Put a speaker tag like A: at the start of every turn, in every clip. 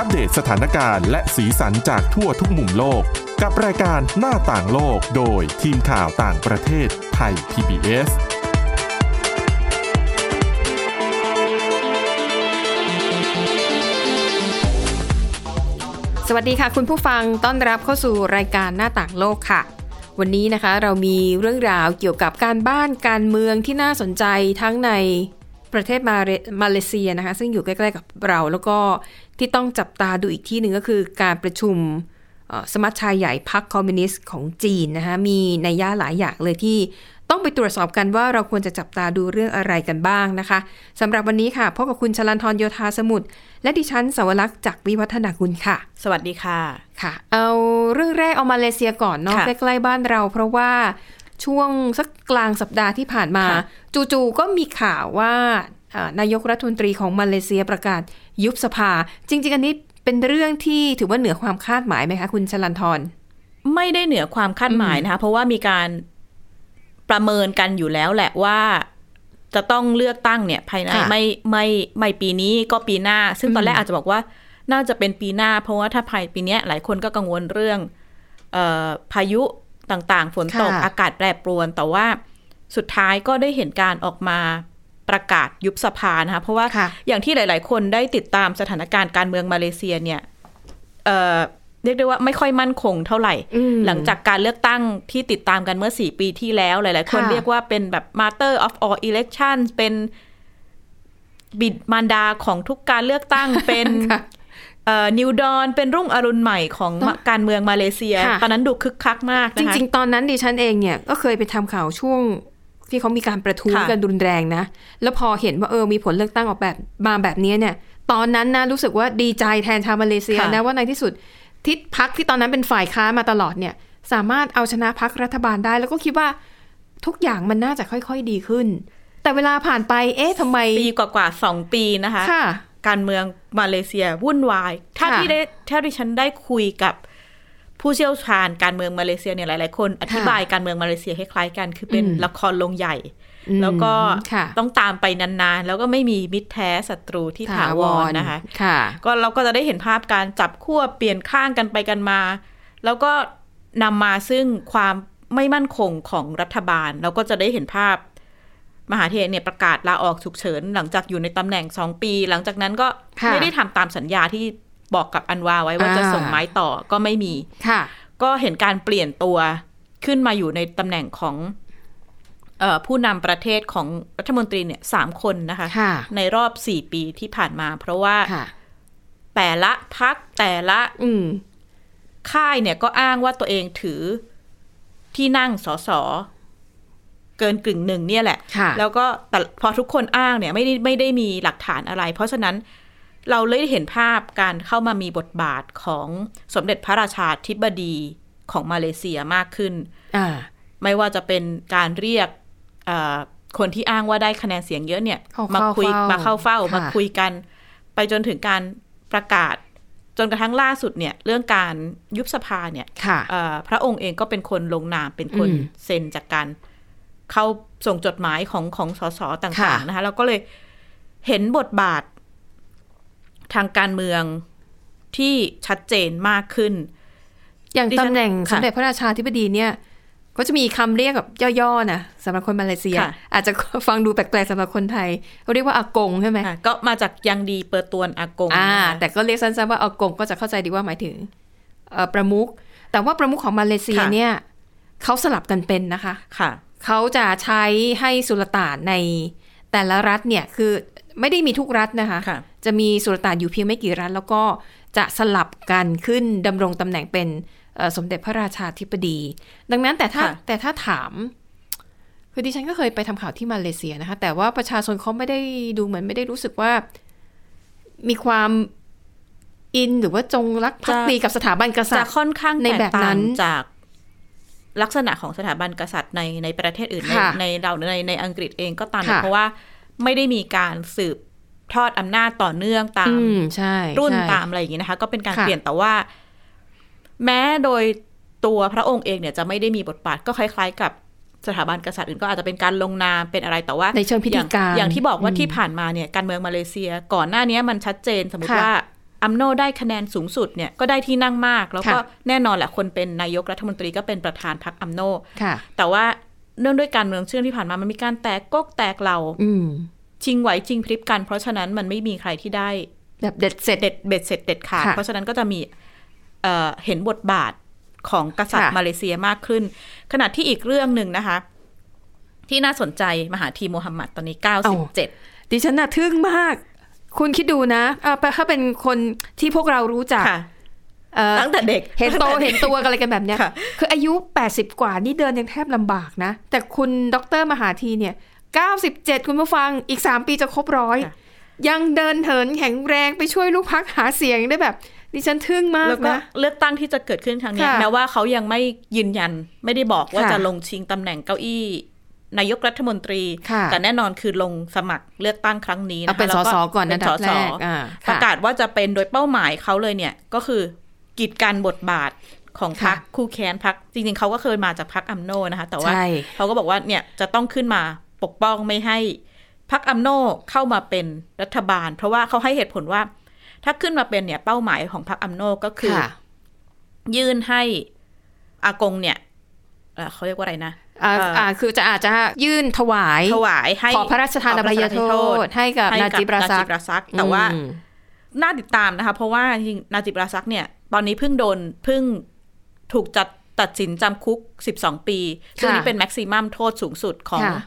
A: อัปเดตสถานการณ์และสีสันจากทั่วทุกมุมโลก กับรายการหน้าต่างโลกโดยทีมข่าวต่างประเทศไทย PBS
B: สวัสดีค่ะคุณผู้ฟังต้อนรับเข้าสู่รายการหน้าต่างโลกค่ะ วันนี้นะคะเรามีเรื่องราวเกี่ยวกับการบ้านการเมืองที่น่าสนใจทั้งใน ประเทศมาเลมาเลเซียนะคะ ซึ่งอยู่ใกล้ๆกับเรา แล้วก็ที่ต้องจับตาดูอีกที่หนึ่งก็คือการประชุมเอ่อสมัชชาใหญ่พรรคคอมมิวนิสต์ของจีนนะคะมีนัยยะหลายอย่างเลยที่ต้องไปตรวจสอบกันว่าเราควรจะจับตาดูเรื่องอะไรกันบ้างนะคะสำหรับวันนี้ค่ะพบกับคุณชลันทรโยธาสมุทรและดิฉันสวรักษ์จากวิวัฒนาคุณค่ะ
C: สวัสดีค่ะ
B: ค่ะ เอาเรื่องแรกเอามาเลเซียก่อนเนาะ
C: ค่ะ
B: ใกล้ๆบ้านเรา เพราะว่า ช่วงสักกลางสัปดาห์ที่ผ่านมา
C: ค่ะ
B: จู่ๆก็มีข่าวว่าเอ่อนายกรัฐมนตรีของมาเลเซียประกาศยุบสภา จริง ๆ อันนี้เป็นเรื่องที่ถือว่าเหนือความคาดหมายไหมคะคุณชลันทร
C: ไม่ได้เหนือความคาดหมายนะคะเพราะว่ามีการประเมินกันอยู่แล้วแหละว่าจะต้องเลือกตั้งเนี่ยภายใน
B: ค่ะ
C: ไม่ไม่ไม่ปีนี้ก็ปีหน้า ซึ่งตอนแรก
B: อืม
C: อาจจะบอกว่าน่าจะเป็นปีหน้า เพราะว่าถ้าภายปีเนี้ยหลายคนก็กังวลเรื่องเออพายุ ต่างๆ ฝนตก
B: ค่ะ
C: อากาศแปรปรวน แต่ว่าสุดท้ายก็ได้เห็นการออกมาประกาศยุบสภานะคะ เพราะว่า
B: ค่ะ
C: อย่างที่หลาย ๆ คนได้ติดตามสถานการณ์การเมืองมาเลเซียเนี่ยเอ่อเรียกได้ว่าไม่ค่อยมั่นคงเท่าไหร่
B: อืม
C: หลังจากการเลือกตั้งที่ติดตามกันเมื่อ4ปีที่แล้ว หลาย ๆ คน
B: ค่ะ
C: เรียกว่าเป็นแบบ master of all elections เป็นบิดมารดาของทุกการเลือกตั้งเป็น
B: ค่ะ
C: นิวดอนเป็นรุ่งอรุณใหม่ของ
B: ต้อง
C: การเมืองมาเลเซีย
B: ค่ะ
C: ตอนนั้นดูคึกคักมาก
B: จ
C: นะคะ
B: ริง ๆ ตอนนั้นดิฉันเองเนี่ยก็เคยไปทำข่าวช่วงที่เขามีการประท้วง
C: ค่ะ
B: กันรุนแรงนะ แล้วพอเห็นว่าเออมีผลเลือกตั้งออกแบบมาแบบนี้เนี่ย ตอนนั้นนะรู้สึกว่าดีใจแทนชาวมาเลเซีย
C: ค่ะ
B: นะว่าในที่สุดทิศพักที่ตอนนั้นเป็นฝ่ายค้านมาตลอดเนี่ย สามารถเอาชนะพักรัฐบาลได้ แล้วก็คิดว่าทุกอย่างมันน่าจะค่อย ๆดีขึ้น แต่เวลาผ่านไป เอ๊ะทำไม
C: ปีกว่าๆสองปีนะคะ
B: ค่ะ
C: การเมืองมาเลเซียวุ่นวาย ถ้า
B: ค่ะ
C: ที่ได้ถ้าที่ฉันได้คุยกับผู้เชี่ยวชาญการเมืองมาเลเซียเนี่ยหลาย ๆ คน อธิบายการเมืองมาเลเซียคล้ายๆกัน คือเป็น
B: อืม
C: ละครลงใหญ่
B: อืม
C: แล้วก็
B: ค่ะ
C: ต้องตามไปนาน ๆ แล้วก็ไม่มีมิตรแท้ศัตรูที่ถาวรนะคะ
B: ค่ะ
C: ก็เราก็จะได้เห็นภาพการจับขั้วเปลี่ยนข้างกันไปกันมา แล้วก็นำมาซึ่งความไม่มั่นคงของรัฐบาล เราก็จะได้เห็นภาพ มหาเทรเนี่ยประกาศลาออกฉุกเฉิน หลังจากอยู่ในตำแหน่งสองปี หลังจากนั้นก็
B: ค่ะ
C: ไม่ได้ทำตามสัญญาที่บอกกับอันวาไว้ว่า
B: อ่า
C: จะส่งไม้ต่อก็ไม่มี
B: ค่ะ
C: ก็เห็นการเปลี่ยนตัวขึ้นมาอยู่ในตำแหน่งของเออผู้นำประเทศของรัฐมนตรีเนี่ยสามคนนะคะ
B: ค่ะ
C: ในรอบสี่ปีที่ผ่านมา เพราะว่า
B: ค่ะ
C: แต่ละพักแต่ละ
B: อืม
C: ค่ายเนี่ยก็อ้างว่าตัวเองถือที่นั่งสอสอ เกินกึ่งหนึ่งเนี่ยแหละ
B: ค่ะ
C: แล้วก็แต่พอทุกคนอ้างเนี่ยไม่ได้ไม่ได้มีหลักฐานอะไร เพราะฉะนั้นเราเลยเห็นภาพการเข้ามามีบทบาทของสมเด็จพระราชาธิบดีของมาเลเซียมากขึ้น
B: อ่า
C: ไม่ว่าจะเป็นการเรียกเอ่อคนที่อ้างว่าได้คะแนนเสียงเยอะเนี่ย
B: เข้า
C: มาคุย
B: เฝ้า
C: มาเข้าเฝ้า
B: ค่ะ
C: มาคุยกัน ไปจนถึงการประกาศจนกระทั่งล่าสุดเนี่ยเรื่องการยุบสภาเนี่ย
B: ค่ะ
C: เอ่อพระองค์เองก็เป็นคนลงนามเป็นคน
B: อืม
C: เซ็นจากการ เข้าส่งจดหมายของของสสต่าง
B: ค่ะ
C: ๆนะคะแล้วก็เลยเห็นบทบาททางการเมืองที่ชัดเจนมากขึ้น
B: อย่าง
C: ดิฉัน
B: ตำแหน่งส
C: ค่ะ
B: มเด็จพระราชาธิบดีเนี่ย ก็จะมีคำเรียกแบบย่อๆนะสำหรับคนมาเลเซีย
C: ค่ะ
B: อาจจะฟังดูแปลกๆสำหรับคนไทยเขาเรียกว่าอากงใช่ไหม
C: ค่ะก็มาจากยังดีเปิดตวนอากง
B: อ่า
C: นะคะ
B: แต่ก็เรียกสั้นๆว่าอากงก็จะเข้าใจดีว่าหมายถึงเอ่อประมุขแต่ว่าประมุขของมาเลเซีย
C: ค่ะ
B: เนี่ยเขาสลับกันเป็นนะคะ
C: ค่ะ
B: เขาจะใช้ให้สุลต่านในแต่ละรัฐเนี่ยคือไม่ได้มีทุกรัฐนะคะ
C: ค่ะ
B: จะมีสุลต่านอยู่เพียงไม่กี่รัฐ แล้วก็จะสลับกันขึ้นดำรงตำแหน่งเป็นเอ่อสมเด็จพระราชาธิบดี ดังนั้นแต่ถ้า
C: ค่ะ
B: แต่ถ้าถาม คือดิฉันก็เคยไปทำข่าวที่มาเลเซียนะคะ แต่ว่าประชาชนเขาไม่ได้ดูเหมือนไม่ได้รู้สึกว่ามีความอินหรือว่าจงรักภักดีกับสถาบันกษั
C: จะ
B: ตริย์
C: ค่อนข้าง
B: ใน
C: แตก
B: แบบนั้
C: ต่าง
B: น
C: จาก ลักษณะของสถาบันกษัตริย์ในในประเทศอื่น ใน
B: ค่ะ
C: ในเราในในอังกฤษเองก็ตาม
B: ค่ะ
C: เพราะว่าไม่ได้มีการสืบทอดอำนาจต่อเนื่องตาม
B: อืมใช่
C: รุ่น
B: ใช่
C: ตามอะไรอย่างนี้นะคะ ก็เป็นการ
B: ค่ะ
C: เปลี่ยนแต่ว่า แม้โดยตัวพระองค์เองเนี่ยจะไม่ได้มีบทบาทก็คล้ายๆ กับสถาบันกษัตริย์อื่นก็อาจจะเป็นการลงนามเป็นอะไรแต่ว่า
B: ในเชิงพิธีการ
C: อย่างอย่างที่บอกว่า
B: อืม
C: ที่ผ่านมาเนี่ยการเมืองมาเลเซีย ก่อนหน้านี้มันชัดเจนสมมติ
B: ค่ะ
C: ว่า อัมโนได้คะแนนสูงสุดเนี่ยก็ได้ที่นั่งมาก แล้วก็
B: ค่ะ
C: แน่นอนแหละคนเป็นนายกรัฐมนตรีก็เป็นประธานพรรคอัมโน
B: ค่ะ
C: แต่ว่าเนื่องด้วยการเมืองเชื่อที่ผ่านมามันมีการแตกก๊กแตกเหล่า
B: อืม
C: ชิงไหวชิงพริบกัน เพราะฉะนั้นมันไม่มีใครที่ได้
B: แบบเด็ดเสร็จ
C: เด็ดเบ็ดเสร็จเด็ดขาด
B: ค่ะ
C: เพราะฉะนั้นก็จะมีเอ่อเห็นบทบาทของกษัตริย์
B: ค่ะ
C: มาเลเซียมากขึ้น ขณะที่อีกเรื่องหนึ่งนะคะ ที่น่าสนใจมหาธีโมฮัมหมัดตอนนี้ 97
B: ดิฉันน่ะทึ่งมาก คุณคิดดูนะเอ่อถ้าเป็นคนที่พวกเรารู้จัก
C: ค่ะ
B: เอ่อ
C: ตั้งแต่เด็ก
B: เห็นโต
C: ตั้งแต่ด็ก
B: เห็นตัวกันอะไรกันแบบเนี้ย
C: ค่ะ
B: คืออายุ 80 กว่านี่เดินยังแทบลำบากนะ แต่คุณดรมหาธีเนี่ย 97 คุณผู้ฟังอีก 3 ปีจะครบร้อยยังเดินเหินแข็งแรงไปช่วยลูกพักหาเสียงได้แบบดิฉันทึ่งมาก
C: แล้วก็
B: นะ
C: เลือกตั้งที่จะเกิดขึ้นครั้งเนี้ย
B: ค่ะ
C: แม้ว่าเขายังไม่ยืนยันไม่ได้บอกว่า
B: ค่ะ
C: จะลงชิงตำแหน่งเก้าอี้ นายกรัฐมนตรี
B: ค่ะ
C: แต่แน่นอนคือลงสมัครเลือกตั้งครั้งนี้
B: เอา
C: นะคะ
B: เป็นส
C: แล้ว
B: สก่อน
C: เป็
B: นะ
C: น
B: ดั
C: ส
B: บ
C: ส
B: แรกอ่า
C: ประ
B: ค่ะ
C: กาศว่าจะเป็นโดยเป้าหมายเขาเลยเนี่ยก็คือกีดกันบทบาทของพรรค
B: ค่ะ
C: คู่แค้นพรรคจริงๆเขาก็เคยมาจากพรรคอัมโนนะคะ แต่ว่า
B: ใช่
C: เขาก็บอกว่าเนี่ยจะต้องขึ้นมาปกป้องไม่ให้พรรคอัมโนเข้ามาเป็นรัฐบาล เพราะว่าเขาให้เหตุผลว่า ถ้าขึ้นมาเป็นเนี่ยเป้าหมายของพรรคอัมโนก็คือ
B: ค่ะ
C: ยื่นให้อากงเนี่ยเอ่อเขาเรียกว่าอะไรนะ
B: อ่า
C: เอ่ออ
B: อ่าคือจะอาจจะยื่นถวาย
C: ถวายให้
B: ขอพระราชทานอภัยโทษ ให้กับ
C: ให้
B: นาจิบราซัก
C: ซักแต่ว่า
B: อืม
C: น่าติดตามนะคะ เพราะว่าจริงๆนาจิบราซักเนี่ย ตอนนี้เพิ่งโดนเพิ่งถูกจัดตัดสินจำคุก 12 ปีซึ่งนี่เป็นแม็กซิมัมโทษสูงสุดของ
B: ค่ะ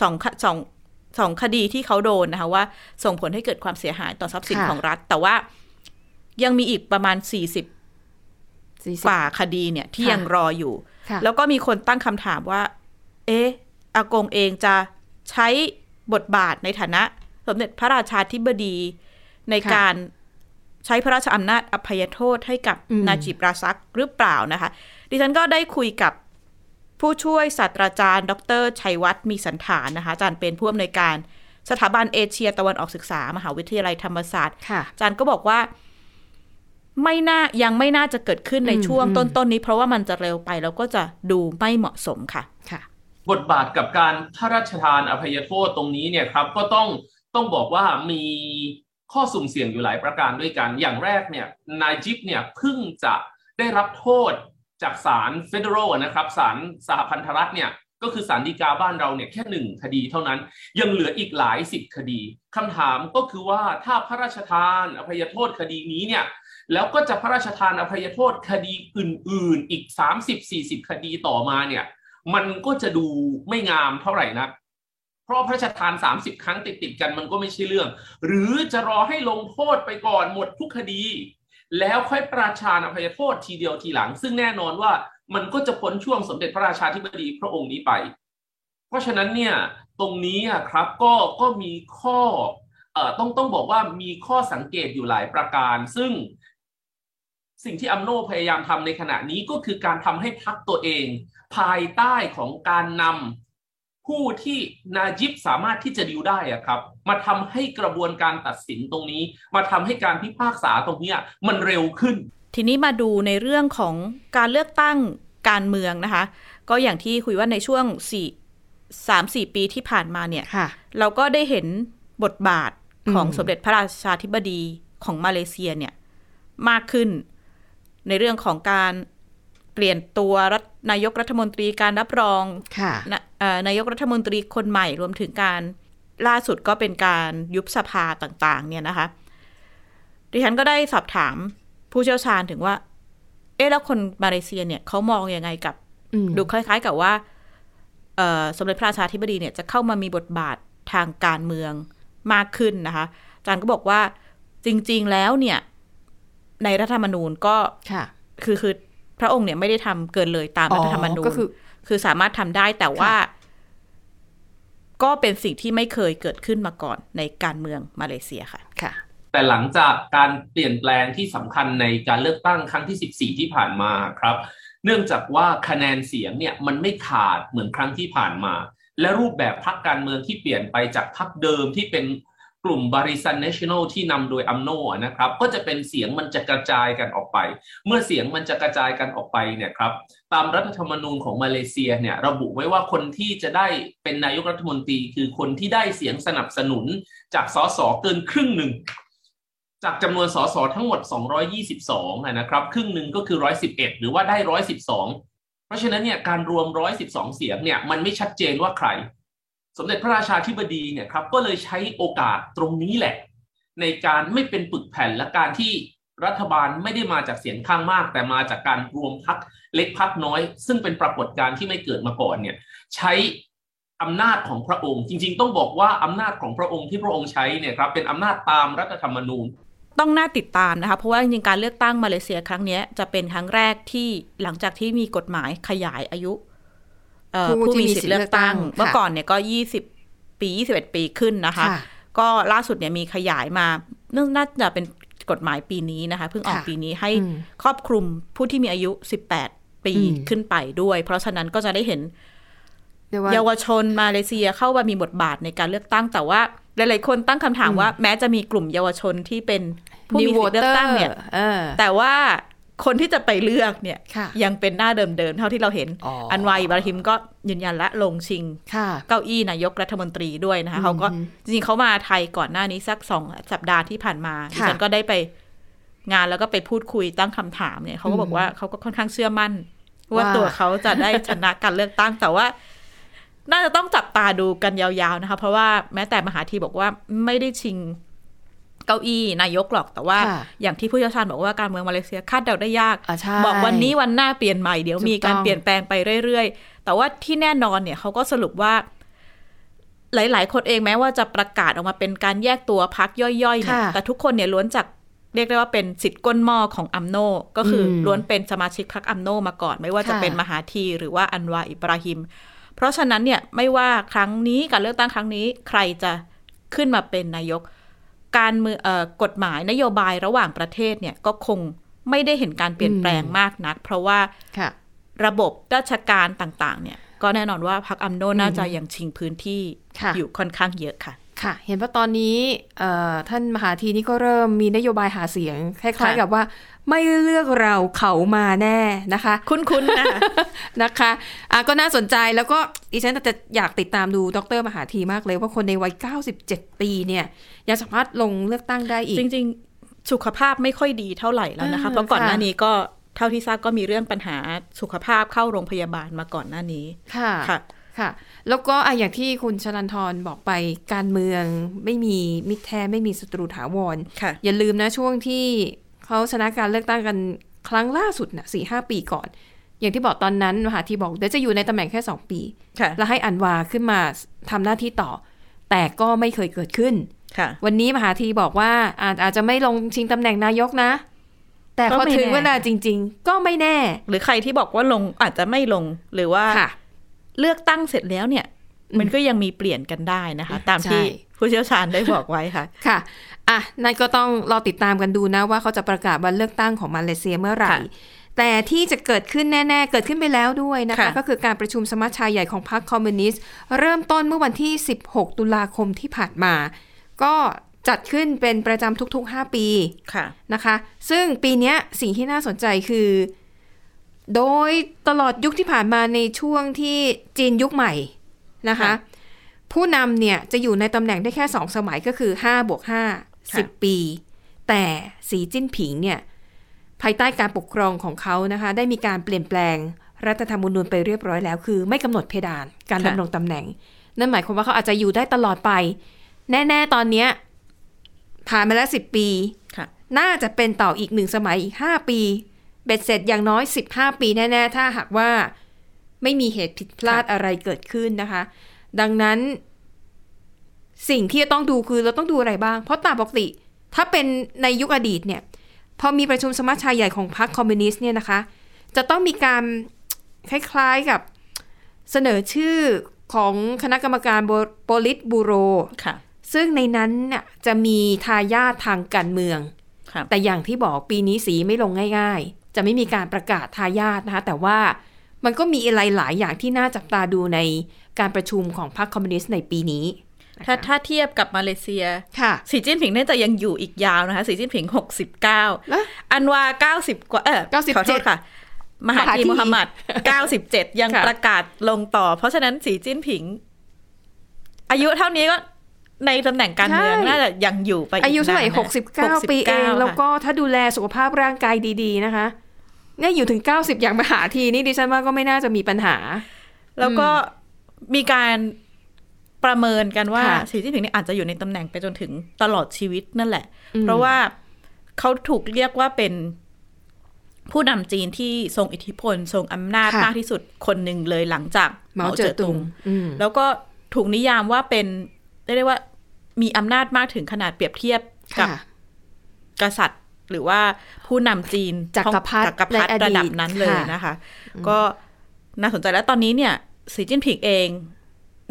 C: สองคสองสองคดีที่เขาโดนนะคะ ว่าส่งผลให้เกิดความเสียหายต่อทรัพย์สิน
B: ค่ะ
C: ของรัฐ แต่ว่ายังมีอีกประมาณ 40
B: สี่สิบ
C: กว่าคดีเนี่ยที่
B: ค่ะ
C: ยังรออยู่
B: ค่ะ
C: แล้วก็มีคนตั้งคำถามว่า เอ๊ะอากงเองจะใช้บทบาทในฐานะ สมเด็จพระราชาธิบดีใน
B: ค่ะ
C: การใช้พระราชอำนาจอภัยโทษให้กับ
B: อืม
C: นาจิบราซักหรือเปล่านะคะ ดิฉันก็ได้คุยกับผู้ช่วยศาสตราจารย์ ดร ชัยวัฒน์มีสันฐานนะคะอาจารย์เป็นผู้อำนวยการสถาบันเอเชียตะวันออกศึกษา มหาวิทยาลัยธรรมศาสตร์
B: ค่ะ
C: อาจารย์ก็บอกว่า ไม่น่ายังไม่น่าจะเกิดขึ้นใน
B: อืม
C: ช่วง
B: อืม
C: ต้นๆนี้ เพราะว่ามันจะเร็วไปแล้วก็จะดูไม่เหมาะสมค่ะ
B: ค่ะ
D: บทบาทกับการพระราชทานอภัยโทษตรงนี้เนี่ยครับ ก็ต้องต้องบอกว่ามีข้อสุ่มเสี่ยงอยู่หลายประการด้วยกัน อย่างแรกเนี่ยนายจิบเนี่ยเพิ่งจะได้รับโทษจากศาลเฟเดอรัลนะครับศาลสหพันธรัฐเนี่ยก็คือศาลฎีกาบ้านเราเนี่ยแค่หนึ่งคดีเท่านั้น ยังเหลืออีกหลายสิบคดีคำถามก็คือว่าถ้าพระราชทานอภัยโทษคดีนี้เนี่ย แล้วก็จะพระราชทานอภัยโทษคดีอื่น ๆ อีก 30-40 คดีต่อมาเนี่ย มันก็จะดูไม่งามเท่าไหร่นัก เพราะพระราชทาน 30 ครั้งติดติดๆกันมันก็ไม่ใช่เรื่อง หรือจะรอให้ลงโทษไปก่อนหมดทุกคดี แล้วค่อยประราชานอภัยโทษทีเดียวทีหลัง ซึ่งแน่นอนว่ามันก็จะพ้นช่วงสมเด็จพระราชาธิบดีพระองค์นี้ไป เพราะฉะนั้นเนี่ยตรงนี้ครับก็ก็มีข้อเอ่อต้องต้องบอกว่ามีข้อสังเกตอยู่หลายประการ ซึ่ง สิ่งที่อัมโนพยายามทำในขณะนี้ก็คือการทำให้พักตัวเอง ภายใต้ของการนำผู้ที่นาจิบสามารถที่จะดิวได้อะครับ มาทำให้กระบวนการตัดสินตรงนี้ มาทำให้การพิพากษาตรงเนี้ยมันเร็วขึ้น
C: ทีนี้มาดูในเรื่องของการเลือกตั้งการเมืองนะคะ ก็อย่างที่คุยว่าในช่วงสี่สามสี่ปีที่ผ่านมาเนี่ย
B: ค่ะ
C: เราก็ได้เห็นบทบาทของ
B: อืม
C: สมเด็จพระราชาธิบดีของมาเลเซียเนี่ยมากขึ้น ในเรื่องของการเปลี่ยนตัวรัฐนายกรัฐมนตรีการรับรอง
B: ค่ะ
C: นะเอ่อนายกรัฐมนตรีคนใหม่รวมถึงการล่าสุดก็เป็นการยุบสภาต่าง ๆ เนี่ยนะคะ ดิฉันก็ได้สอบถามผู้เชี่ยวชาญถึงว่า เอ๊ะแล้วคนมาเลเซียเนี่ยเขามองยังไงกับ
B: อืม
C: ดูคล้าย ๆ กับว่าเอ่อสมเด็จพระราชาธิบดีเนี่ยจะเข้ามามีบทบาททางการเมืองมากขึ้นนะคะอาจารย์ก็บอกว่าจริง ๆ แล้วเนี่ย ในรัฐธรรมนูญก็
B: ค่ะ
C: คือคือพระองค์เนี่ยไม่ได้ทำเกินเลยตามรัฐธรรมนูญ
B: ก็คือ
C: คือสามารถทำได้แต่ว่า ก็เป็นสิ่งที่ไม่เคยเกิดขึ้นมาก่อนในการเมืองมาเลเซียค่ะ
B: ค่ะ
D: แต่หลังจากการเปลี่ยนแปลงที่สำคัญในการเลือกตั้งครั้งที่ 14 ที่ผ่านมาครับ เนื่องจากว่าคะแนนเสียงเนี่ยมันไม่ขาดเหมือนครั้งที่ผ่านมา และรูปแบบพรรคการเมืองที่เปลี่ยนไปจากพรรคเดิมที่เป็น กลุ่มบาริซันเนชั่นแนลที่นำโดยอัมโนนะครับ ก็จะเป็นเสียงมันจะกระจายกันออกไป เมื่อเสียงมันจะกระจายกันออกไปเนี่ยครับ ตามรัฐธรรมนูญของมาเลเซียเนี่ยระบุไว้ว่าคนที่จะได้เป็นนายกรัฐมนตรี คือคนที่ได้เสียงสนับสนุนจากสสเกินครึ่งหนึ่ง จากจำนวนสสทั้งหมด 222นะครับ ครึ่งหนึ่งก็คือ 111 หรือว่าได้ 112 เพราะฉะนั้นเนี่ยการรวม 112 เสียงเนี่ยมันไม่ชัดเจนว่าใคร สมเด็จพระราชาธิบดีเนี่ยครับก็เลยใช้โอกาสตรงนี้แหละ ในการไม่เป็นปึกแผ่นและการที่รัฐบาลไม่ได้มาจากเสียงข้างมาก แต่มาจากการรวมพักเล็กพักน้อย ซึ่งเป็นปรากฏการณ์ที่ไม่เกิดมาก่อนเนี่ยใช้อำนาจของพระองค์ จริง ๆ ต้องบอกว่าอำนาจของพระองค์ที่พระองค์ใช้เนี่ยครับเป็นอำนาจตามรัฐธรรมนูญ
C: ต้องน่าติดตามนะคะ เพราะว่าจริงๆการเลือกตั้งมาเลเซียครั้งนี้จะเป็นครั้งแรกที่หลังจากที่มีกฎหมายขยายอายุ
B: ผู้
C: ผู้
B: ที่
C: มี
B: มี
C: สิท
B: สิทธิ์
C: ธิ์เลือกตั้ง
B: เลือกตั้ง
C: เมื่อ
B: ค่ะ
C: ก่อนเนี่ยก็ยี่สิบปียี่สิบเอ็ดปีขึ้นนะคะ
B: ค่ะ
C: ก็ล่าสุดเนี่ยมีขยายมาเนื่องน่าจะเป็นกฎหมายปีนี้นะคะ เพิ่งออก
B: ค่ะ
C: ปีนี้ให้
B: อืม
C: ครอบคลุมผู้ที่มีอายุ18ปี
B: อืม
C: ขึ้นไปด้วย เพราะฉะนั้นก็จะได้เห็น
B: เรียกว่า
C: เยาวชนมาเลเซียเข้ามามีบทบาทในการเลือกตั้ง แต่ว่าหลายๆคนตั้งคำถามว่า แม้จะมีกลุ่มเยาวชนที่เป็นผู้มี
B: New
C: สิทธิ์เลือกตั้งเนี่ย
B: เออ
C: แต่ว่า คนที่จะไปเลือกเนี่ย
B: ค่ะ
C: ยังเป็นหน้าเดิมๆเท่าที่เราเห็น
B: อ๋ออั
C: นวาอิบราฮิมก็ยืนยันและลงชิง
B: ค่ะ
C: เก้าอี้นายกรัฐมนตรีด้วยนะคะเขาก็
B: อืม
C: จริงๆเขามาไทยก่อนหน้านี้สักสองสัปดาห์ที่ผ่านมาดิ
B: ค่ะ
C: ฉันก็ได้ไปงานแล้วก็ไปพูดคุยตั้งคำถามเนี่ยเขาก็บอกว่าเขาก็ค่อนข้างเชื่อมั่นว่า
B: ว่า
C: ตัวเขาจะได้ชนะการเลือกตั้งแต่ว่า น่าจะต้องจับตาดูกันยาวๆนะคะ เพราะว่าแม้แต่มหาธีบอกว่าไม่ได้ชิง เก้าอี้นายกหรอกแต่ว่า
B: ค่ะ
C: อย่างที่ผู้เชี่ยวชาญบอกว่าการเมืองมาเลเซียคาดเดาได้ยาก
B: อ่าใช่
C: บอกวันนี้วันหน้าเปลี่ยนใหม่เดี๋ยว
B: ถูก
C: มีการ
B: ต้อง
C: เปลี่ยนแปลงไปเรื่อยๆ แต่ว่าที่แน่นอนเนี่ยเขาก็สรุปว่า หลาย ๆ คนเองแม้ว่าจะประกาศออกมาเป็นการแยกตัวพักย่อยๆเนี่ย
B: ค่ะ
C: แต่ทุกคนเนี่ยล้วนจากเรียกได้ว่าเป็นสิทธิ์ก้นหม้อของอัมโน ก็คืออ
B: ม
C: ล้วนเป็นสมาชิกพรรคอัมโนมาก่อน ไม่ว่าจะ
B: ค่ะ
C: เป็นมหาธีหรือว่าอันวาอิบราฮิม เพราะฉะนั้นเนี่ยไม่ว่าครั้งนี้การเลือกตั้งครั้งนี้ ใครจะขึ้นมาเป็นนายก การมือเอ่อกฎหมายนโยบายระหว่างประเทศเนี่ยก็คงไม่ได้เห็นการเปลี่ยนแปลงมากนัก เพราะว่า
B: ค่ะ
C: ระบบราชการต่าง ๆ เนี่ย ก็แน่นอนว่าพรรคอัมโนน่าจะยังชิงพื้นที่
B: ค่ะ
C: อยู่ค่อนข้างเยอะค่ะ
B: ค่ะ เห็นว่าตอนนี้เอ่อท่านมหาธีนี่ก็เริ่มมีนโยบายหาเสียง คล้าย
C: ค่ะ
B: ๆกับว่า ไม่เลือกเราเขามาแน่นะคะ
C: คุ้นๆนะ
B: นะคะอะก็น่าสนใจแล้วก็ดิฉันจะอยากติดตามดูดรมหาธีมากเลยว่าคนในวัย 97 ปีเนี่ยยังสามารถลงเลือกตั้งได้อีก
C: จริง ๆ สุขภาพไม่ค่อยดีเท่าไหร่แล้วนะคะ
B: อ่า
C: เพราะก่อน
B: ค่ะ
C: หน้านี้ก็เท่าที่ทราบก็มีเรื่องปัญหาสุขภาพเข้าโรงพยาบาลมาก่อนหน้านี้
B: ค่ะ
C: ค่ะ
B: ค่ะ แล้วก็อะอย่างที่คุณชลันทรบอกไปการเมืองไม่มีมิตรแท้ไม่มีศัตรูถาวร
C: ค่ะ
B: อย่าลืมนะช่วงที่เขาชนะการเลือกตั้งกันครั้งล่าสุดนะสี่ห้าปีก่อน อย่างที่บอกตอนนั้นมหาธีบอกเดี๋ยวจะอยู่ในตำแหน่งแค่สองปี
C: ค่ะ
B: แล้วให้อันวาขึ้นมาทำหน้าที่ต่อ แต่ก็ไม่เคยเกิดขึ้น
C: ค่ะ
B: วันนี้มหาธีบอกว่าอาจอาจจะไม่ลงชิงตำแหน่งนายกนะ แต่
C: ก็
B: พอ
C: ไม่
B: ถึง
C: แน่
B: เวลาจริง ๆ ก็ไม่แน่
C: หรือใครที่บอกว่าลงอาจจะไม่ลงหรือว่า
B: ค่ะ
C: เลือกตั้งเสร็จแล้วเนี่ย มันก็ยังมีเปลี่ยนกันได้นะคะ ตามที่
B: ใช่
C: ผู้เชี่ยวชาญได้บอกไว้ค่ะ
B: ค่ะ อะ นั่นก็ต้องรอติดตามกันดูนะว่าเขาจะประกาศวันเลือกตั้งของมาเลเซียเมื่อไหร่
C: ค่ะ
B: แต่ที่จะเกิดขึ้นแน่ ๆ เกิดขึ้นไปแล้วด้วยนะคะ
C: ค่ะ
B: ก็คือการประชุมสมัชชาใหญ่ของพรรคคอมมิวนิสต์เริ่มต้นเมื่อวันที่ 16 ตุลาคมที่ผ่านมา ก็จัดขึ้นเป็นประจำทุกๆ 5 ปี
C: ค่ะ
B: นะคะ ซึ่งปีเนี้ยสิ่งที่น่าสนใจคือ โดยตลอดยุคที่ผ่านมาในช่วงที่จีนยุคใหม่นะคะ
C: ค่ะ
B: ผู้นำเนี่ยจะอยู่ในตำแหน่งได้แค่สองสมัยก็คือ5บวก5
C: ค่ะ
B: 10 ปี แต่สีจิ้นผิงเนี่ยภายใต้การปกครองของเขานะคะ ได้มีการเปลี่ยนแปลงรัฐธรรมนูญไปเรียบร้อยแล้ว คือไม่กำหนดเพดานการ
C: ค่ะ
B: ดำรงตำแหน่ง นั่นหมายความว่าเขาอาจจะอยู่ได้ตลอดไป แน่ ๆ ตอนเนี้ยผ่านมาแล้วสิบปี
C: ค่ะ
B: น่าจะเป็นต่ออีกหนึ่งสมัยอีกห้าปี เบ็ดเสร็จอย่างน้อยสิบห้าปีแน่ๆ ถ้าหากว่าไม่มีเหตุผิดพลาดอะไรเกิดขึ้นนะคะ ดังนั้น สิ่งที่จะต้องดูคือเราต้องดูอะไรบ้าง เพราะตามปกติ ถ้าเป็นในยุคอดีตเนี่ย พอมีประชุมสมัชชาใหญ่ของพรรคคอมมิวนิสต์เนี่ยนะคะ จะต้องมีการคล้ายๆกับเสนอชื่อของคณะกรรมการโปลิตบูโร
C: ค่ะ
B: ซึ่งในนั้นน่ะจะมีทายาททางการเมือง
C: ค่ะ
B: แต่อย่างที่บอกปีนี้สีไม่ลงง่าย ๆ จะไม่มีการประกาศทายาทนะคะแต่ว่ามันก็มีอะไรหลายอย่างที่น่าจับตาดูในการประชุมของพรรคคอมมิวนิสต์ในปีนี้นะคะ
C: ถ้าถ้าเทียบกับมาเลเซีย
B: ค่ะ
C: สีจิ้นผิงน่าจะยังอยู่อีกยาวนะคะสีจิ้นผิงหกสิบเก้า
B: แล้ว
C: อันวาเก้าสิบกว่าเออ
B: 97
C: ขอโทษค่ะ มหาม
B: หาธี
C: ธีมุฮัมมัดเก้าสิบเจ็ดยัง
B: ค่ะ
C: ประกาศลงต่อ เพราะฉะนั้นสีจิ้นผิง อายุเท่านี้ก็ ในตำแหน่งการเมือง
B: ใช่
C: น่าจะยังอยู่ไปก
B: อายุเท่าไหร่
C: นนนะ
B: หกสิบเก้าปีเอง
C: 69
B: แล้วก็
C: ค่ะ
B: ถ้าดูแลสุขภาพร่างกายดี ๆ นะคะเนี่ยอยู่ถึงเก้าสิบอย่างมาหาทีนี่ดิฉันว่าก็ไม่น่าจะมีปัญหา
C: แล้วก็มีการประเมินกันว่า
B: ค่ะ
C: สีจิ้นผิงเนี่ยอาจจะอยู่ในตำแหน่งไปจนถึงตลอดชีวิตนั่นแหละ
B: อืม
C: เพราะว่าเขาถูกเรียกว่าเป็นผู้นำจีนที่ทรงอิทธิพล ทรงอำนาจมากที่สุดคนหนึ่งเลยหลังจาก
B: เหมาเจ๋อตุงอืม
C: แล้วก็ถูกนิยามว่าเป็นเรียกได้ว่า มีอำนาจมากถึงขนาดเปรียบเทียบกับ
B: ค่ะ
C: กษัตริย์หรือว่าผู้นำจีน
B: จักรพรรดิ
C: จักรพรรดิ
B: ในอดีต
C: ระดับนั้นเลย
B: ค่ะ
C: นะคะ ก็น่าสนใจแล้วตอนนี้เนี่ยสีจิ้นผิงเอง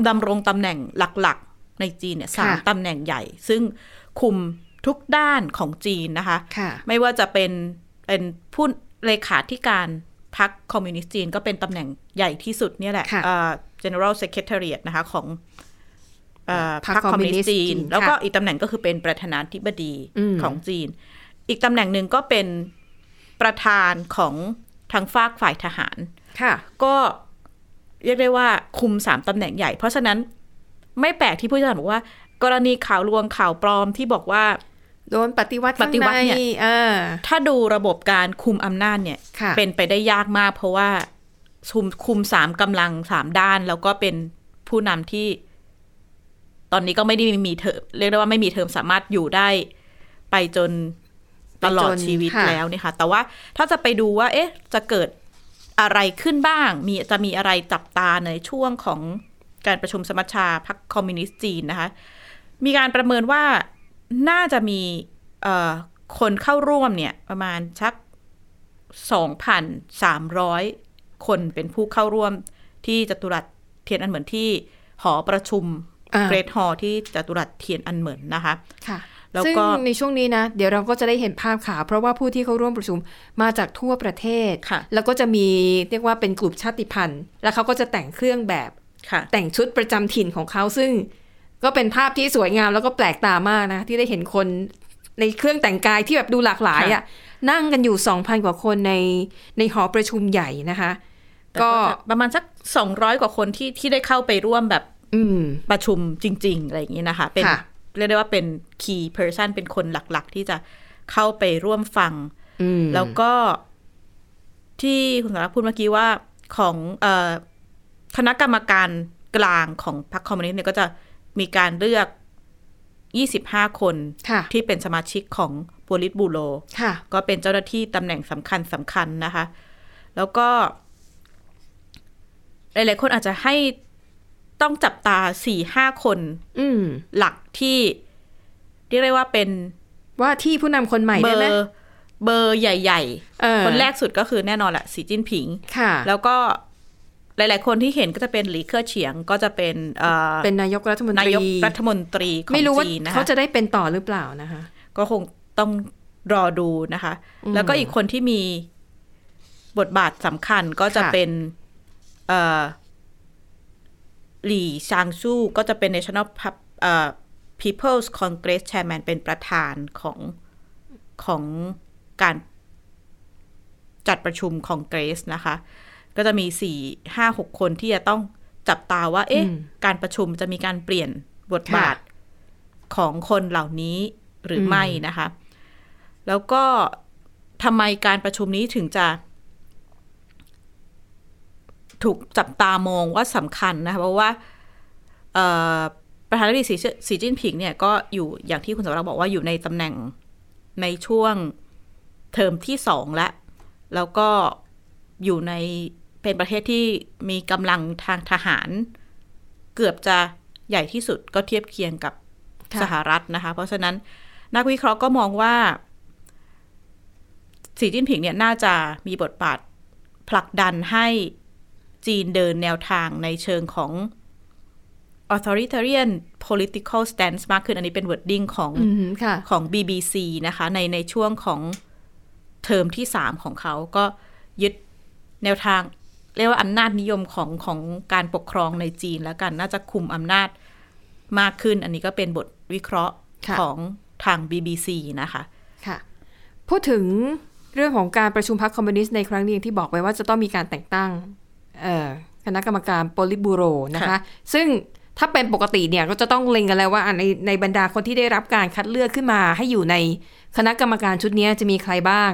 C: ดำรงตำแหน่งหลักๆ ในจีนเนี่ยสามตำแหน่งใหญ่ ซึ่งคุมทุกด้านของจีนนะคะ
B: ค่ะ
C: ไม่ว่าจะเป็นเป็นผู้เลขาธิการพรรคคอมมิวนิสต์จีน ก็เป็นตำแหน่งใหญ่ที่สุดเนี่ยแหละ
B: ค่ะ
C: เอ่อ general secretariat นะคะของเอ่อ
B: พรรค
C: พรรคคอมมิวนิสต์จี
B: คอมมิวนิสต์จี
C: น
B: น
C: แล้วก็
B: ค่ะ
C: อีกตำแหน่งก็คือเป็นประธานาธิบดี
B: อืม
C: ของจีน อีกตำแหน่งหนึ่งก็เป็นประธานของทางฝากฝ่ายทหาร
B: ค่ะ
C: ก็เรียกได้ว่าคุมสามตำแหน่งใหญ่ เพราะฉะนั้นไม่แปลกที่ผู้เชี่ยวชาญบอกว่า กรณีข่าวลวงข่าวปลอมที่บอกว่า
B: โดนปฏิวัติ
C: ปฏิวัติเนี่ย
B: ข้างในอ่า
C: ถ้าดูระบบการคุมอำนาจเนี่ย
B: ค่ะ
C: เป็นไปได้ยากมาก เพราะว่าคุมคุมสามกำลังสามด้าน แล้วก็เป็นผู้นำที่ ตอนนี้ก็ไม่ได้มีเทอมเรียกได้ว่าไม่มีเทอมสามารถอยู่ได้ ไปจนตลอด
B: ไปจน
C: ชีวิต
B: ค่ะ
C: แล้วเนี่ยค่ะแต่ว่าถ้าจะไปดูว่า เอ๊ะ จะเกิดอะไรขึ้นบ้าง มีจะมีอะไรจับตาในช่วงของการประชุมสมัชชาพรรคคอมมิวนิสต์จีนนะคะ มีการประเมินว่าน่าจะมีเอ่อคนเข้าร่วมเนี่ยประมาณสัก 2,300 คนเป็นผู้เข้าร่วมที่จตุรัสเทียนอันเหมือนที่หอประชุม
B: อ่า
C: เกรทฮอลที่จตุรัสเทียนอันเหมือนนะคะ
B: ค่ะ
C: แล้ว
B: ซึ่ง
C: ก็
B: ในช่วงนี้นะ เดี๋ยวเราก็จะได้เห็นภาพข่าว เพราะว่าผู้ที่เข้าร่วมประชุมมาจากทั่วประเทศ
C: ค่ะ
B: แล้วก็จะมีเรียกว่าเป็นกลุ่มชาติพันธุ์ แล้วเขาก็จะแต่งเครื่องแบบ
C: ค่ะ
B: แต่งชุดประจำถิ่นของเขาซึ่งก็เป็นภาพที่สวยงามแล้วก็แปลกตามากนะ ที่ได้เห็นคนในเครื่องแต่งกายที่แบบดูหลากหลายอะ่ะนั่งกันอยู่2,000กว่าคนในในหอประชุมใหญ่นะคะ
C: ก็
B: ก็
C: ประมาณสัก200กว่าคนที่ที่ได้เข้าไปร่วมแบบ
B: อืม
C: ประชุมจริง ๆ อะไรอย่างนี้นะคะ เป็น
B: ค่ะ
C: เรียกได้ว่าเป็น key person เป็นคนหลัก ๆ ที่จะเข้าไปร่วมฟัง
B: อืม
C: แล้วก็ที่คุณสารักษ์พูดเมื่อกี้ว่าของเออคณะกรรมการกลางของพรรคคอมมิวนิสต์เนี่ยก็จะมีการเลือก 25 คน
B: ค่ะ
C: ที่เป็นสมาชิกของโ o ลิตบูโร
B: ค่ะ
C: ก็เป็นเจ้าหน้าที่ตำแหน่งสำคัญสำคัญนะคะ แล้วก็ หลาย ๆ คนอาจจะให้ ต้องจับตาสี่ห้าคน
B: อืม
C: หลักที่เรียกได้ว่าเป็น
B: ว่าที่ผู้นำคนใหม่
C: เบ
B: ได้
C: อ
B: ไหม
C: ร์เบอร์ใหญ่
B: เออ
C: ๆคนแรกสุดก็คือแน่นอนแหละสีจิ้นผิง
B: ค่ะ
C: แล้วก็หลาย ๆ คนที่เห็นก็จะเป็นหลีเค่อเฉียงก็จะเป็นเอ่อ
B: เป็นนายกรัฐมนต
C: นา
B: รี
C: ยกรัฐมนตรีของ
B: ไม่รู้ว่า
C: จีนนะคะ
B: เขาจะได้เป็นต่อหรือเปล่านะคะ
C: ก็คงต้องรอดูนะคะ แล้วก็อีกคนที่มีบทบาทสำคัญก็จะ
B: ค่ะ
C: เป็นเอ่อ หลี่ชางซู่ก็จะเป็น National Pub- เอ่อ People's Congress Chairman เป็นประธานของของการจัดประชุมคองเกรสนะคะ ก็จะมีสี่ห้าหกคนที่จะต้องจับตาว่า เอ๊ะ
B: อืม
C: การประชุมจะมีการเปลี่ยนบท
B: ค่ะ
C: บาทของคนเหล่านี้หรืออ
B: ม
C: ไม่นะคะ แล้วก็ทำไมการประชุมนี้ถึงจะ ถูกจับตามองว่าสำคัญนะคะเพราะว่าประธานาธิบดีสีจิ้นผิงเนี่ยก็อยู่อย่างที่คุณสมรักษ์บอกว่าอยู่ในตำแหน่งในช่วงเทอมที่สองแล้ว แล้วก็อยู่ในเป็นประเทศที่มีกำลังทางทหาร เกือบจะใหญ่ที่สุดก็เทียบเคียงกับสหรัฐนะคะ เพราะฉะนั้นนักวิเคราะห์ก็มองว่าสีจิ้นผิงเนี่ยน่าจะมีบทบาทผลักดันให้ จีนเดินแนวทางในเชิงของ authoritarian political stance มากขึ้น อันนี้เป็น wording ของ
B: อืมค่ะ
C: ของ BBC นะคะ ในในช่วงของเทอมที่สามของเขาก็ยึดแนวทาง เรียกว่าอำนาจนิยมของของการปกครองในจีนแล้วกัน น่าจะคุมอำนาจมากขึ้น อันนี้ก็เป็นบทวิเคราะห์
B: ค่ะ
C: ของทาง BBC นะคะ
B: ค่ะพูดถึงเรื่องของการประชุมพรรคคอมมิวนิสต์ในครั้งนี้ที่บอกไว้ว่าจะต้องมีการแต่งตั้งเอ่อ คณะกรรมการโปลิตบูโรนะคะ
C: ค่ะ
B: ซึ่งถ้าเป็นปกติเนี่ยก็จะต้องเล็งกันแล้วว่าอะในในบรรดาคนที่ได้รับการคัดเลือกขึ้นมา ให้อยู่ในคณะกรรมการชุดนี้จะมีใครบ้าง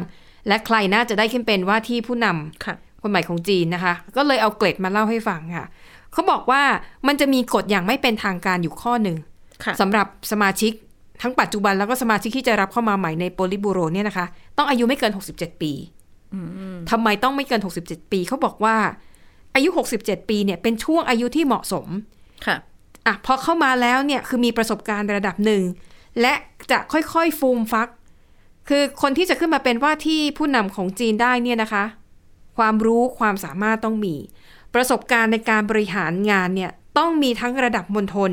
B: และใครน่าจะได้ขึ้นเป็นว่าที่ผู้นำ
C: ค่ะ
B: คนใหม่ของจีนนะคะ ก็เลยเอาเกร็ดมาเล่าให้ฟังค่ะเขาบอกว่ามันจะมีกฎอย่างไม่เป็นทางการอยู่ข้อหนึ่ง
C: ค่ะ
B: สำหรับสมาชิกทั้งปัจจุบันแล้วก็สมาชิกที่จะรับเข้ามาใหม่ในโปลิบูโรเนี่ยนะคะ ต้องอายุไม่เกิน 67 ปีทำไมต้องไม่เกิน 67 ปีเขาบอกว่า อายุ 67 ปีเนี่ยเป็นช่วงอายุที่เหมาะสม
C: ค่ะ
B: อะพอเข้ามาแล้วเนี่ยคือมีประสบการณ์ระดับหนึ่ง และจะค่อยๆฟูมฟัก คือคนที่จะขึ้นมาเป็นว่าที่ผู้นำของจีนได้เนี่ยนะคะ ความรู้ความสามารถต้องมี ประสบการณ์ในการบริหารงานเนี่ยต้องมีทั้งระดับมณฑล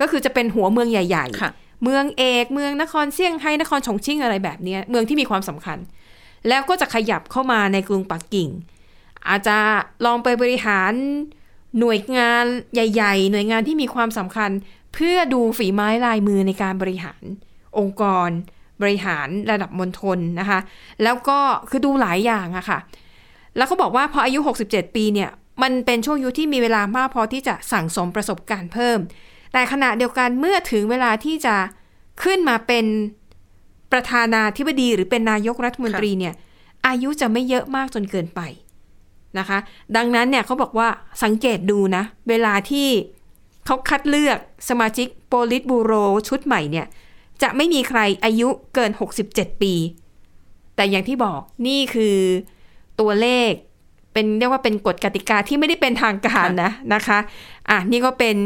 B: ก็คือจะเป็นหัวเมืองใหญ่
C: ค่ะ
B: ๆเมืองเอกเมืองนครเซี่ยงไฮ้นครฉงชิ่งอะไรแบบเนี้ยเมืองที่มีความสำคัญ แล้วก็จะขยับเข้ามาในกรุงปักกิ่ง อาจจะลองไปบริหารหน่วยงานใหญ่ ๆ หน่วยงานที่มีความสำคัญ เพื่อดูฝีไม้ลายมือในการบริหารองค์กร บริหารระดับมณฑลนะคะ แล้วก็คือดูหลายอย่างอะค่ะ แล้วเขาบอกว่าพออายุ 67 ปีเนี่ยมันเป็นช่วงอายุที่มีเวลามากพอที่จะสั่งสมประสบการณ์เพิ่ม แต่ขณะเดียวกันเมื่อถึงเวลาที่จะขึ้นมาเป็นประธานาธิบดีหรือเป็นนายกรัฐมนตรีเนี่ยอายุจะไม่เยอะมากจนเกินไป นะคะ ดังนั้นเนี่ยเขาบอกว่าสังเกตดูนะ เวลาที่เขาคัดเลือกสมาชิกโปลิตบูโรชุดใหม่เนี่ย จะไม่มีใครอายุเกิน 67 ปี แต่อย่างที่บอกนี่คือตัวเลขเป็นเรียกว่าเป็นกฎกติกาที่ไม่ได้เป็นทางการนะนะคะ อะนี่ก็เป็น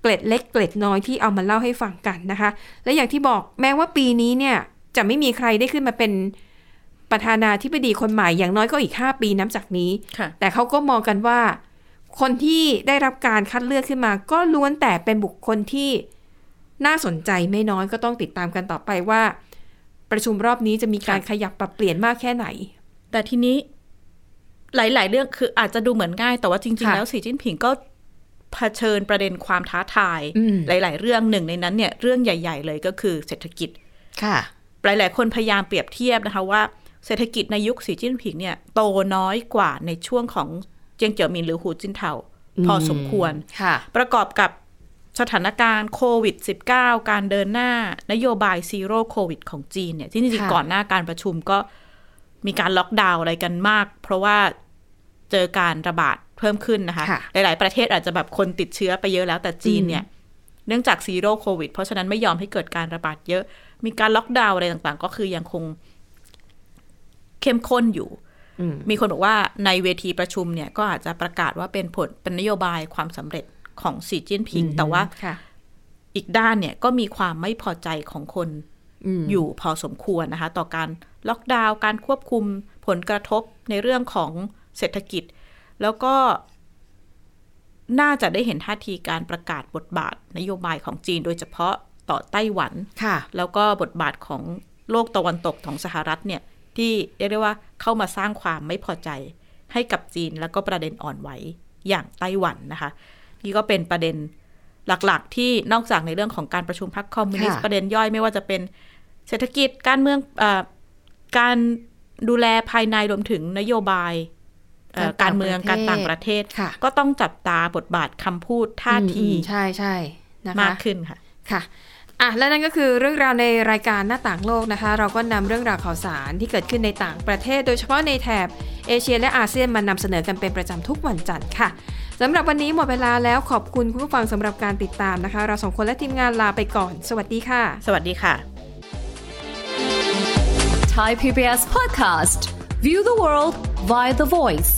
B: เกล็ดเล็กเกล็ดน้อยที่เอามาเล่าให้ฟังกันนะคะ และอย่างที่บอกแม้ว่าปีนี้เนี่ยจะไม่มีใครได้ขึ้นมาเป็น ประธานาธิบดีคนใหม่อย่างน้อยก็อีก 5 ปีนับจากนี้
C: ค่ะ
B: แต่เขาก็มองกันว่า คนที่ได้รับการคัดเลือกขึ้นมา ก็ล้วนแต่เป็นบุคคลที่น่าสนใจไม่น้อยก็ต้องติดตามกันต่อไปว่า ประชุมรอบนี้จะมีการขยับปรับเปลี่ยนมากแค่ไหน
C: แต่ทีนี้หลาย ๆ เรื่องคืออาจจะดูเหมือนง่าย แต่ว่าจริงๆ
B: ค่ะ
C: แล้วสีจิ้นผิงก็เผชิญประเด็นความท้าทาย
B: อืม
C: หลาย ๆ เรื่องหนึ่งในนั้นเนี่ยเรื่องใหญ่ ๆ เลยก็คือเศรษฐกิจ
B: ค่ะ
C: หลาย ๆ คนพยายามเปรียบเทียบนะคะว่า เศรษฐกิจในยุคสีจิ้นผิงเนี่ย โตน้อยกว่าในช่วงของเจียงเจียวหมินหรือหูจิ้นเทาพอสมควร
B: ค่ะ
C: ประกอบกับสถานการณ์โควิด -19 การเดินหน้านโยบายซีโร่โควิดของจีนเนี่ย ที่จริง
B: ค่ะ
C: ๆก่อนหน้าการประชุมก็มีการล็อกดาวน์อะไรกันมาก เพราะว่าเจอการระบาดเพิ่มขึ้นนะคะ
B: ค่ะ
C: หลาย ๆ ประเทศอาจจะแบบคนติดเชื้อไปเยอะแล้วแต่จีนเนี่ย เนื่องจากซีโร่โควิดเพราะฉะนั้นไม่ยอมให้เกิดการระบาดเยอะ มีการล็อกดาวน์อะไรต่างๆ ก็คือยังคง เข้มข้นอยู่
B: อืม
C: มีคนบอกว่าในเวทีประชุมเนี่ยก็อาจจะประกาศว่าเป็นผลเป็นนโยบายความสำเร็จของสีจิ้นผิง แต่ว่า
B: ค่ะ
C: อีกด้านเนี่ยก็มีความไม่พอใจของคน
B: อืม
C: อยู่พอสมควรนะคะ ต่อการล็อกดาวน์การควบคุมผลกระทบในเรื่องของเศรษฐกิจ แล้วก็น่าจะได้เห็นท่าทีการประกาศบทบาท นโยบายของจีนโดยเฉพาะต่อไต้หวัน
B: ค่ะ
C: แล้วก็บทบาทของโลกตะวันตกของสหรัฐเนี่ย ที่เรียกได้ว่าเข้ามาสร้างความไม่พอใจให้กับจีนแล้วก็ประเด็นอ่อนไหวอย่างไต้หวันนะคะ นี่ก็เป็นประเด็นหลักๆ ที่นอกจากในเรื่องของการประชุมพรรคคอมมิวนิสต์
B: ค่ะ
C: ประเด็นย่อยไม่ว่าจะเป็นเศรษฐกิจการเมืองเออการดูแลภายในรวมถึงนโยบายเอ่อการเมืองการต่างประเทศ
B: ค่ะ
C: ก็ต้องจับตาบทบาทคำพูดท่าที
B: อืมอืมใช่ใช่นะคะ
C: มากขึ้นค่ะ
B: ค่ะ อะและนั่นก็คือเรื่องราวในรายการหน้าต่างโลกนะคะ เราก็นำเรื่องราวข่าวสารที่เกิดขึ้นในต่างประเทศ โดยเฉพาะในแถบเอเชียและอาเซียนมานำเสนอกันเป็นประจำทุกวันจันทร์ค่ะสำหรับวันนี้หมดเวลาแล้วขอบคุณคุณผู้ฟังสำหรับการติดตามนะคะ เราสองคนและทีมงานลาไปก่อน สวัสดีค่ะ
C: สวัสดีค่ะ
E: Thai PBS podcast. View the world via the voice.